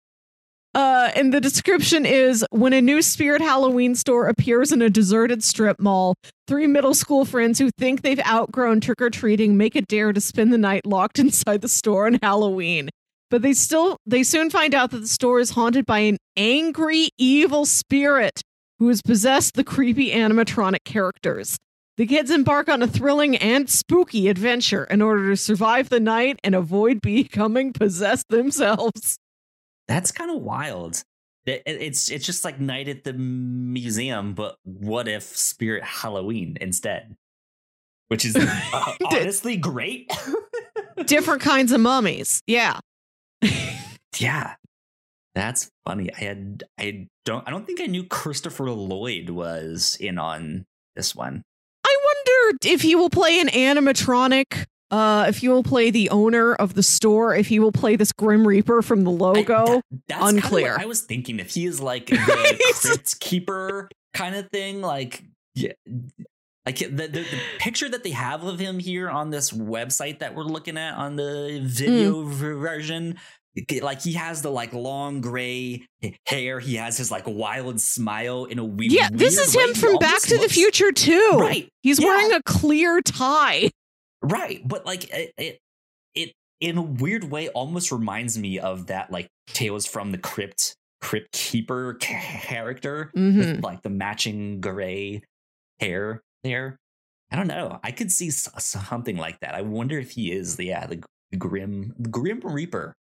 S2: Uh, and the description is when a new Spirit Halloween store appears in a deserted strip mall, three middle school friends who think they've outgrown trick or treating make a dare to spend the night locked inside the store on Halloween. But they still they soon find out that the store is haunted by an angry evil spirit who has possessed the creepy animatronic characters. The kids embark on a thrilling and spooky adventure in order to survive the night and avoid becoming possessed themselves.
S1: That's kind of wild. It- it- It's it's just like night at the museum, but what if Spirit Halloween instead? Which is uh, honestly great.
S2: Different kinds of mummies. Yeah.
S1: Yeah. That's funny. I had I don't I don't think I knew Christopher Lloyd was in on this one.
S2: I wonder if he will play an animatronic, uh, if he will play the owner of the store, if he will play this Grim Reaper from the
S1: I-
S2: logo.
S1: that- that's kinda what
S2: unclear.
S1: I was thinking if he is like the crypt keeper kind of thing, like yeah, like the, the the picture that they have of him here on this website that we're looking at on the video
S2: Mm.
S1: version. Like he has the like long gray hair. He has his like wild smile in a weird.
S2: yeah, this
S1: weird
S2: is him
S1: He
S2: from Back to the Future, too.
S1: Right.
S2: He's
S1: Yeah.
S2: wearing a clear tie.
S1: Right, but like it, it, it in a weird way almost reminds me of that like Tales from the Crypt Crypt Keeper character
S2: Mhm.
S1: with like the matching gray hair there. I don't know. I could see something like that. I wonder if he is the yeah the, the grim the Grim Reaper,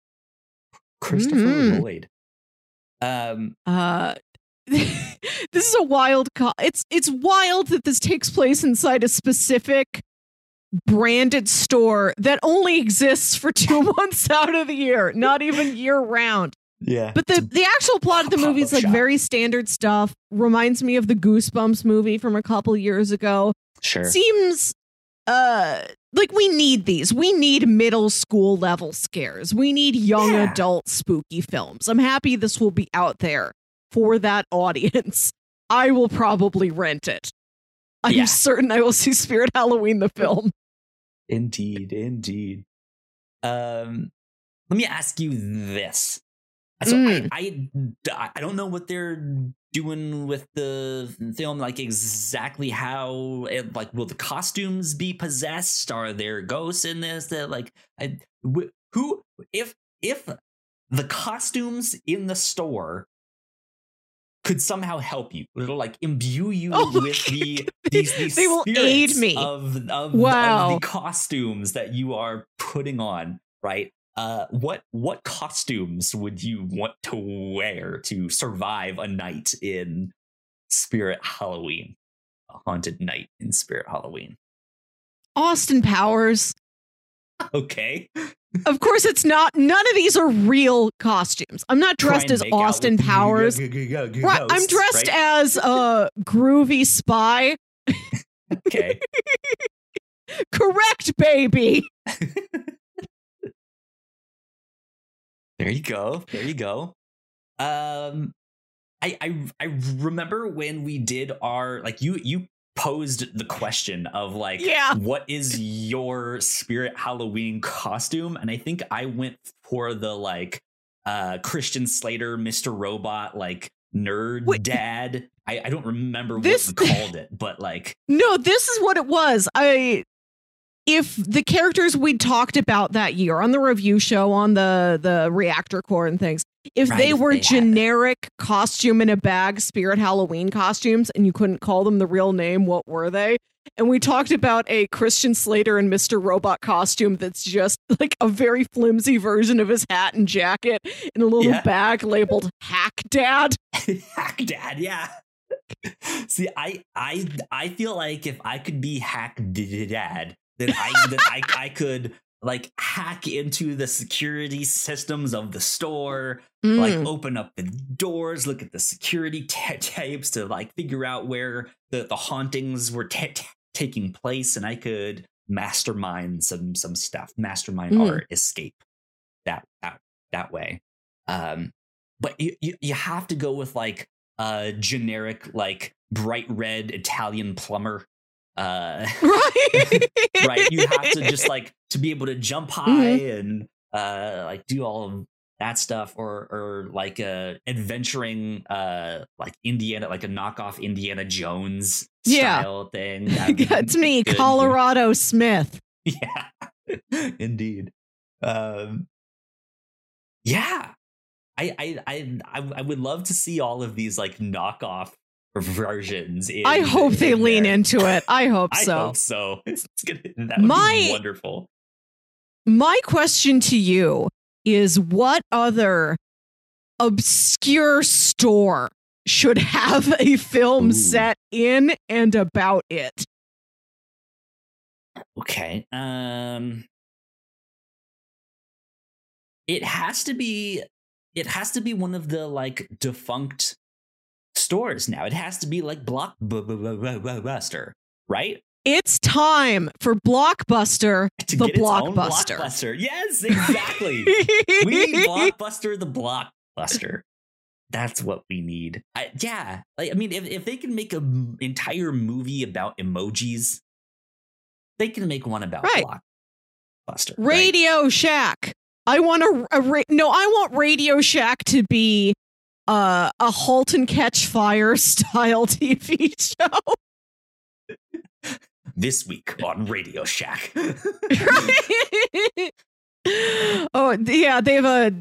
S1: Christopher
S2: Mhm.
S1: Lloyd. Um,
S2: Uh, this is a wild. Co- it's it's wild that this takes place inside a specific branded store that only exists for two months out of the year, not even year round.
S1: yeah,
S2: But the the actual plot of the movie is like
S1: shop.
S2: very standard stuff. Reminds me of the Goosebumps movie from a couple years ago.
S1: sure.
S2: Seems uh like we need these. We need middle school level scares. We need young
S1: Yeah.
S2: adult spooky films. I'm happy this will be out there for that audience. I will probably rent it. I'm
S1: Yeah.
S2: certain I will see Spirit Halloween the film.
S1: Indeed, indeed. Um, let me ask you this: So
S2: Mm.
S1: I, I I don't know what they're doing with the film, like exactly how it, like will the costumes be possessed? Are there ghosts in this? That like I, wh- who if if the costumes in the store could somehow help you, it'll like imbue you
S2: Oh
S1: with the these these
S2: They will aid me.
S1: of of,
S2: Wow.
S1: of the costumes that you are putting on, right? Uh, what what costumes would you want to wear to survive a night in Spirit Halloween, a haunted night in Spirit Halloween?
S2: Austin Powers.
S1: Okay,
S2: Of course, it's not. None of these are real costumes. I'm not dressed as Austin Powers.
S1: g- g- g- g-
S2: Right, I'm dressed
S1: right?
S2: as a groovy spy.
S1: okay.
S2: Correct, baby.
S1: There you go. There you go. Um, I I I remember when we did our like you you posed the question of like
S2: Yeah.
S1: what is your spirit Halloween costume and I think I went for the like uh Christian Slater Mr. Robot like nerd
S2: Wait.
S1: dad. I I don't remember
S2: This-
S1: what called it, but like
S2: No, this is what it was. I if the characters we talked about that year on the review show on the the reactor core and things, if
S1: Right,
S2: they were
S1: they
S2: generic costume in a bag spirit Halloween costumes and you couldn't call them the real name, what were they? And we talked about a Christian Slater and Mr. Robot costume that's just like a very flimsy version of his hat and jacket in a little
S1: Yeah.
S2: bag labeled Hack Dad.
S1: hack dad yeah see i i i feel like if i could be hack dad then i then I, I could like hack into the security systems of the store like
S2: Mm.
S1: open up the doors look at the security ta tapes to like figure out where the the hauntings were ta- ta- taking place and i could mastermind some some stuff mastermind
S2: Mm.
S1: our escape that that that way um but you, you you have to go with like a generic like bright red italian plumber uh
S2: right.
S1: right you have to just like to be able to jump high and uh like do all of that stuff or or like a adventuring uh like indiana like a knockoff indiana jones
S2: Yeah.
S1: style thing That'd
S2: me,
S1: good.
S2: Colorado Smith.
S1: yeah indeed um yeah I, I i i i would love to see all of these like knockoff versions in,
S2: I hope they lean
S1: there.
S2: into it. I hope
S1: I
S2: so.
S1: hope so. It's, it's gonna that would
S2: My-
S1: be wonderful.
S2: My question to you is what other obscure store should have a film
S1: Ooh.
S2: set in and about it?
S1: Okay. Um it has to be it has to be one of the like defunct stores now. It has to be like Blockbuster, right?
S2: It's time for Blockbuster,
S1: To
S2: the
S1: get its own
S2: Blockbuster.
S1: blockbuster. Yes, exactly. we need Blockbuster the Blockbuster. That's what we need. I, yeah, like, I mean, if, if they can make an entire movie about emojis, they can make one about
S2: Right.
S1: Blockbuster. right?
S2: Radio Shack. I want a, a uh, ra- no. I want Radio Shack to be uh, a Halt and Catch Fire style TV show.
S1: This week on Radio Shack.
S2: oh yeah, they have a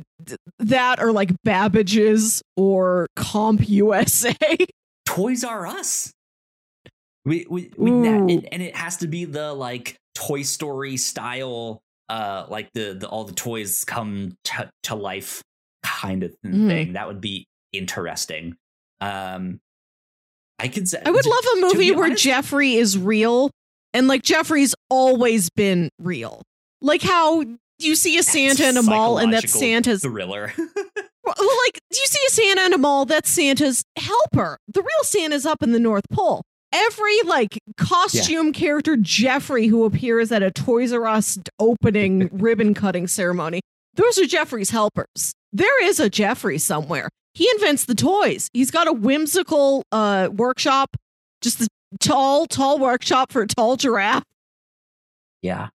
S2: that or like Babbage's or CompUSA.
S1: Toys R Us. We we, we
S2: Ooh.
S1: and, it has to be the like Toy Story style, uh, like the the all the toys come to, to life kind of
S2: Mhm.
S1: thing. That would be interesting. Um, I could say
S2: I would love a movie where
S1: honest-
S2: Geoffrey is real and like Geoffrey's always been real. Like how you see a Santa in a mall and that's Santa's
S1: thriller.
S2: Well, like, do you see a Santa in a mall? That's Santa's helper. The real Santa's up in the North Pole. Every like costume character Geoffrey who appears at a Toys R Us opening ribbon cutting ceremony, those are Geoffrey's helpers. There is a Geoffrey somewhere. He invents the toys. He's got a whimsical uh workshop, just a tall, tall workshop for a tall giraffe.
S1: Yeah.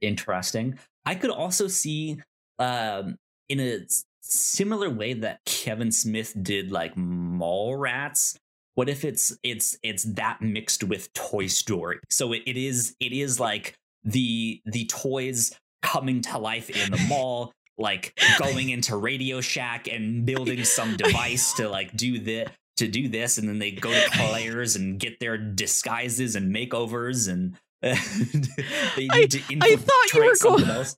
S1: Interesting. I could also see um in a similar way that Kevin Smith did like Mallrats. What if it's it's it's that mixed with Toy Story? So it, it is it is like the the toys coming to life in the mall, like going into Radio Shack and building some device to like do this to do this, and then they go to Claire's and get their disguises and makeovers, and they need
S2: I-
S1: to
S2: I thought you were
S1: something
S2: going-
S1: else.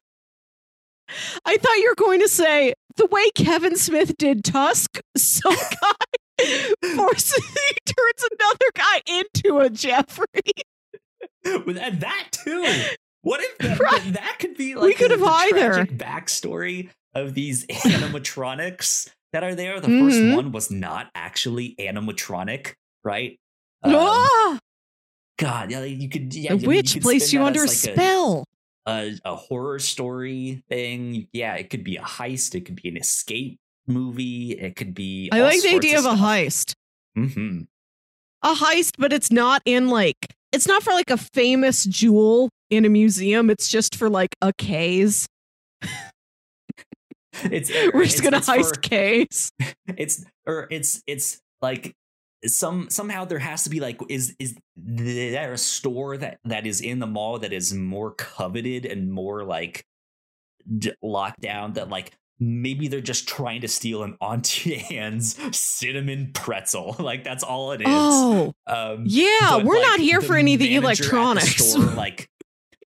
S2: I thought you were going to say the way Kevin Smith did Tusk, some guy forces he turns another guy into a Geoffrey.
S1: With that too. What if that,
S2: Right.
S1: that could be
S2: We
S1: like
S2: could
S1: the,
S2: have either.
S1: backstory of these animatronics that are there? The
S2: Mhm.
S1: first one was not actually animatronic, right? Um,
S2: ah,
S1: God, yeah, you could. Yeah, mean,
S2: witch
S1: could
S2: placed you under a spell.
S1: A, a horror story thing. Yeah, it could be a heist. It could be an escape movie. It could be.
S2: I like the idea of a heist.
S1: hmm
S2: A heist, but it's not in like it's not for like a famous jewel in a museum. It's just for like a case.
S1: It's
S2: We're just
S1: it's-
S2: gonna
S1: it's
S2: heist
S1: for-
S2: case.
S1: it's or it's it's like some somehow there has to be like is is there a store that that is in the mall that is more coveted and more like d- locked down that like maybe they're just trying to steal an Auntie Anne's cinnamon pretzel like that's all it is
S2: Oh,
S1: um
S2: yeah. We're
S1: like,
S2: not here for any of the
S1: at the
S2: electronics.
S1: store, like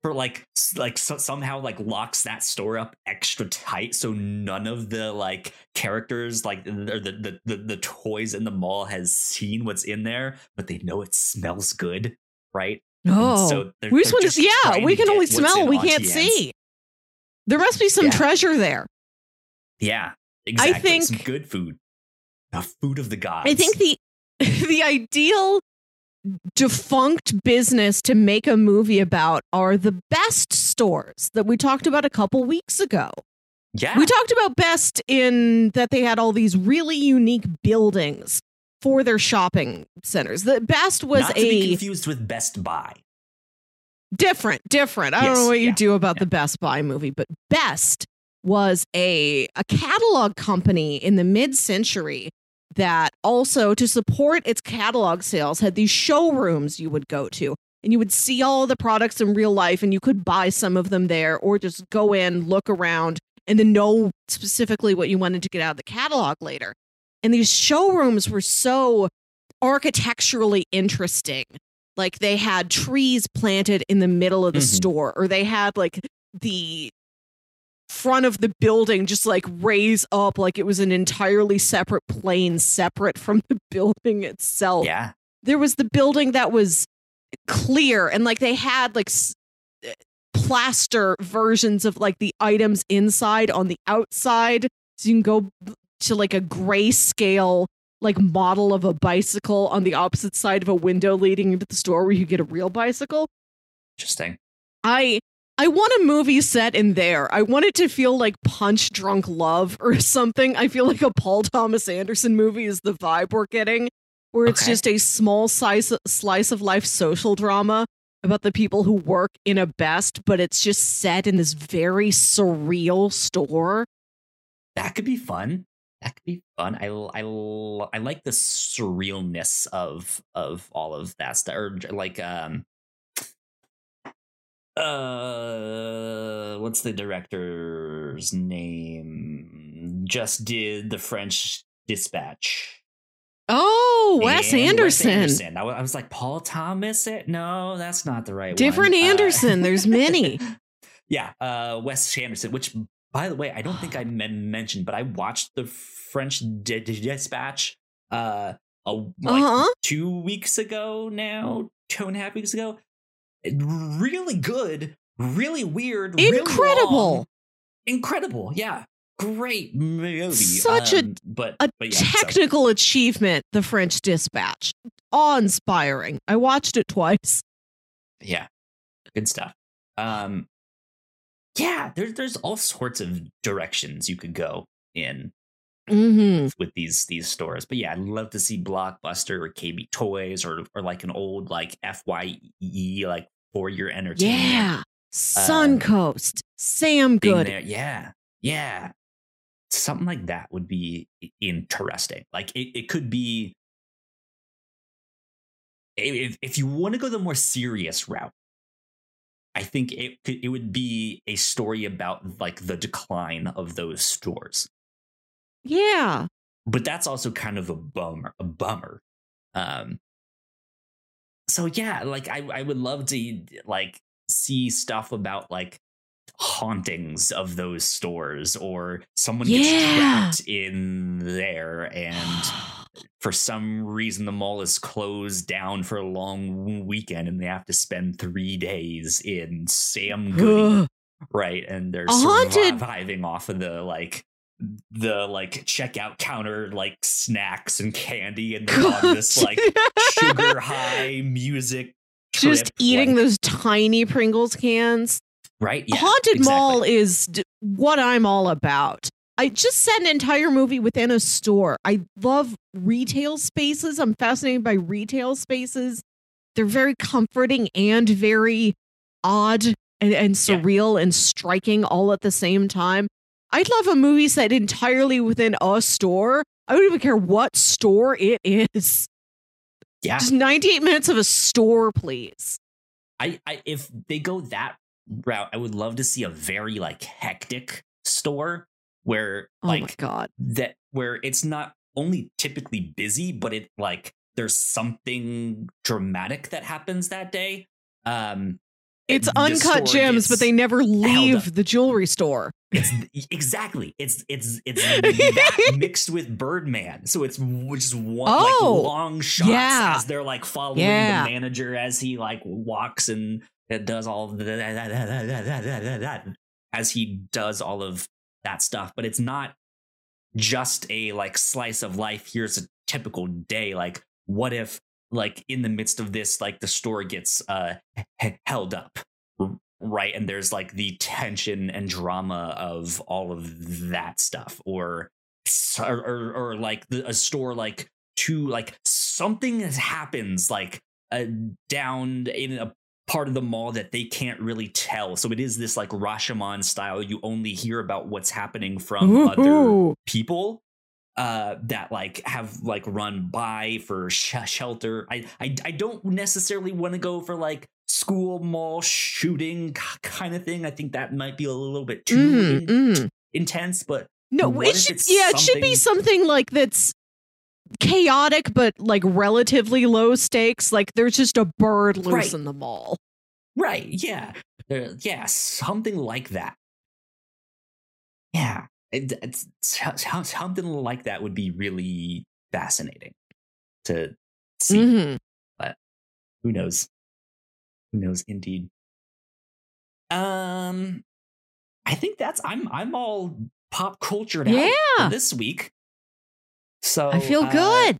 S1: for like like so, somehow like locks that store up extra tight so none of the like characters like or the the the, the toys in the mall has seen what's in there but they know it smells good right
S2: oh.
S1: so they're-
S2: we just
S1: they're
S2: want to.
S1: just
S2: Yeah, we can only smell. We can't see. There must be some
S1: Yeah.
S2: treasure there.
S1: yeah exactly
S2: think-
S1: some good food the food of the gods
S2: I think the the ideal defunct business to make a movie about are the best stores that we talked about a couple weeks ago.
S1: yeah
S2: We talked about best in that they had all these really unique buildings for their shopping centers. The best was
S1: not to be
S2: a
S1: confused with Best Buy
S2: different, different. I don't know what you
S1: yeah,
S2: do about
S1: yeah.
S2: the Best Buy movie, but Best was a a catalog company in the mid-century that also to support its catalog sales had these showrooms you would go to and you would see all the products in real life and you could buy some of them there or just go in, look around and then know specifically what you wanted to get out of the catalog later. And these showrooms were so architecturally interesting. Like they had trees planted in the middle of the
S1: Mhm.
S2: store, or they had like the front of the building just like raise up like it was an entirely separate plane separate from the building itself.
S1: yeah
S2: There was the building that was clear and like they had like s- eh, plaster versions of like the items inside on the outside so you can go to like a grayscale like model of a bicycle on the opposite side of a window leading into the store where you get a real bicycle.
S1: interesting
S2: I I want a movie set in there. I want it to feel like Punch Drunk Love or something. I feel like a Paul Thomas Anderson movie is the vibe we're getting, where it's
S1: Okay.
S2: just a small size slice of life social drama about the people who work in a best, but it's just set in this very surreal store.
S1: that could be fun. That could be fun. I I I like the surrealness of of all of that stuff. Or like um uh what's the director's name? Just did the French Dispatch.
S2: Oh, Wes
S1: And
S2: Anderson.
S1: Anderson. I, I was like Paul Thomas. It no, that's not the right
S2: Different
S1: one. Uh,
S2: Anderson. There's many.
S1: yeah, uh, Wes Anderson. Which, by the way, I don't think I men- mentioned, but I watched the French Di- Di- Dispatch uh, a, like
S2: Uh-huh.
S1: two weeks ago now, two and a half weeks ago. Really good, really weird, really
S2: Incredible.
S1: long. incredible. Yeah, great movie.
S2: Such a-
S1: Um, but
S2: a
S1: but yeah, so-
S2: technical achievement, The French Dispatch. Awe inspiring. I watched it twice.
S1: yeah good stuff um yeah there's there's all sorts of directions you could go in
S2: hmm
S1: with these these stores but yeah i'd love to see blockbuster or kb toys or or like an old like fye like for your entertainment
S2: Yeah. Suncoast. Sam
S1: being
S2: Good.
S1: there. yeah yeah something like that would be interesting. Like it, it could be if, if you want to go the more serious route, I think it it would be a story about like the decline of those stores.
S2: Yeah.
S1: But that's also kind of a bummer, a bummer. Um so yeah, like I I would love to like see stuff about like hauntings of those stores or someone
S2: Yeah.
S1: gets trapped in there and for some reason the mall is closed down for a long weekend and they have to spend three days in Sam Goody, right? And they're
S2: A haunted-
S1: surviving off of the like the like checkout counter like snacks and candy and they're on this like sugar high music
S2: Just eating
S1: like-
S2: those tiny Pringles cans.
S1: right yeah,
S2: Haunted
S1: exactly.
S2: Mall is d- what I'm all about. I just set an entire movie within a store. I love retail spaces. I'm fascinated by retail spaces. They're very comforting and very odd and, and
S1: Yeah.
S2: surreal and striking all at the same time. I'd love a movie set entirely within a store. I don't even care what store it is.
S1: yeah
S2: Just 98 minutes of a store, please.
S1: I, I if they go that route i would love to see a very like hectic store where
S2: Oh my
S1: like
S2: God.
S1: that where it's not only typically busy but it like there's something dramatic that happens that day um
S2: It's uncut gems, but they never leave the jewelry store.
S1: it's exactly it's it's it's that mixed with birdman so it's just one
S2: Oh,
S1: like long shots
S2: yeah.
S1: as they're like following
S2: Yeah.
S1: the manager as he like walks and does all of the as he does all of that stuff but it's not just a like slice of life here's a typical day like what if like in the midst of this like the store gets uh h- held up right? And there's like the tension and drama of all of that stuff or or, or, or like the, a store like to like something happens like uh, down in a part of the mall that they can't really tell. So it is this like rashomon style. You only hear about what's happening from other people uh that like have like run by for sh- shelter I, I i don't necessarily want to go for like school mall shooting kind of thing i think that might be a little bit too
S2: Mhm,
S1: in-
S2: mhm.
S1: intense but
S2: No, it should, yeah, it should be something like that's chaotic, but like relatively low stakes. Like there's just a bird loose
S1: Right.
S2: in the mall.
S1: right yeah Uh, yeah something like that yeah it, it's something like that would be really fascinating to see
S2: Mhm.
S1: who knows who knows indeed um i think that's i'm i'm all pop cultured out
S2: Yeah.
S1: this week so
S2: I feel
S1: uh,
S2: good.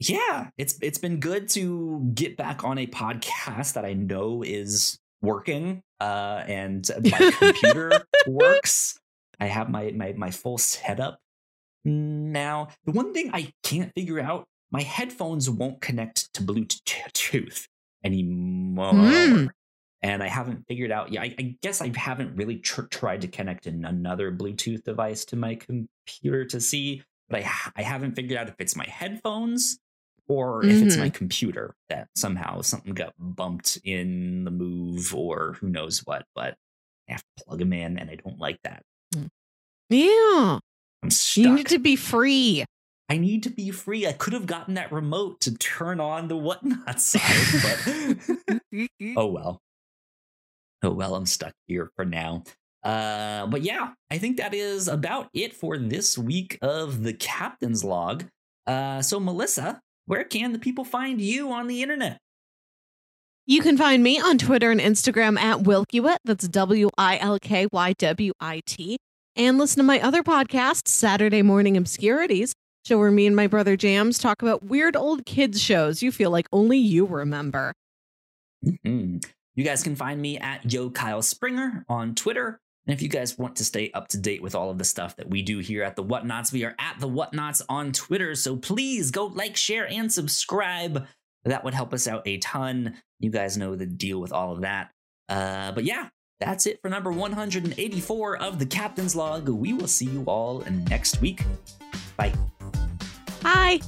S1: yeah it's it's been good to get back on a podcast that i know is working uh and my computer works i have my my my full setup now the one thing i can't figure out my headphones won't connect to bluetooth anymore
S2: Hmm.
S1: and i haven't figured out yet. i, I guess i haven't really tr- tried to connect an- another bluetooth device to my computer to see but i, I haven't figured out if it's my headphones or if it's my computer that somehow something got bumped in the move or who knows what but i have to plug them in and i don't like that
S2: Yeah.
S1: i'm stuck.
S2: You need to be free.
S1: I need to be free. I could have gotten that remote to turn on the whatnot side, but oh well. Oh well, I'm stuck here for now. Uh, but yeah, I think that is about it for this week of the Captain's Log. Uh, so Melissa, where can the people find you on the internet?
S2: You can find me on Twitter and Instagram at Wilkywit. That's W I L K Y W I T. And listen to my other podcast, Saturday Morning Obscurities, show where me and my brother Jams talk about weird old kids shows you feel like only you remember.
S1: Mhm. You guys can find me at Yo Kyle Springer on Twitter. And if you guys want to stay up to date with all of the stuff that we do here at the Whatnauts, we are at the Whatnauts on Twitter. So please go like, share, and subscribe. That would help us out a ton. You guys know the deal with all of that. Uh, but yeah, That's it for number 184 of the Captain's Log. We will see you all next week. Bye.
S2: Bye.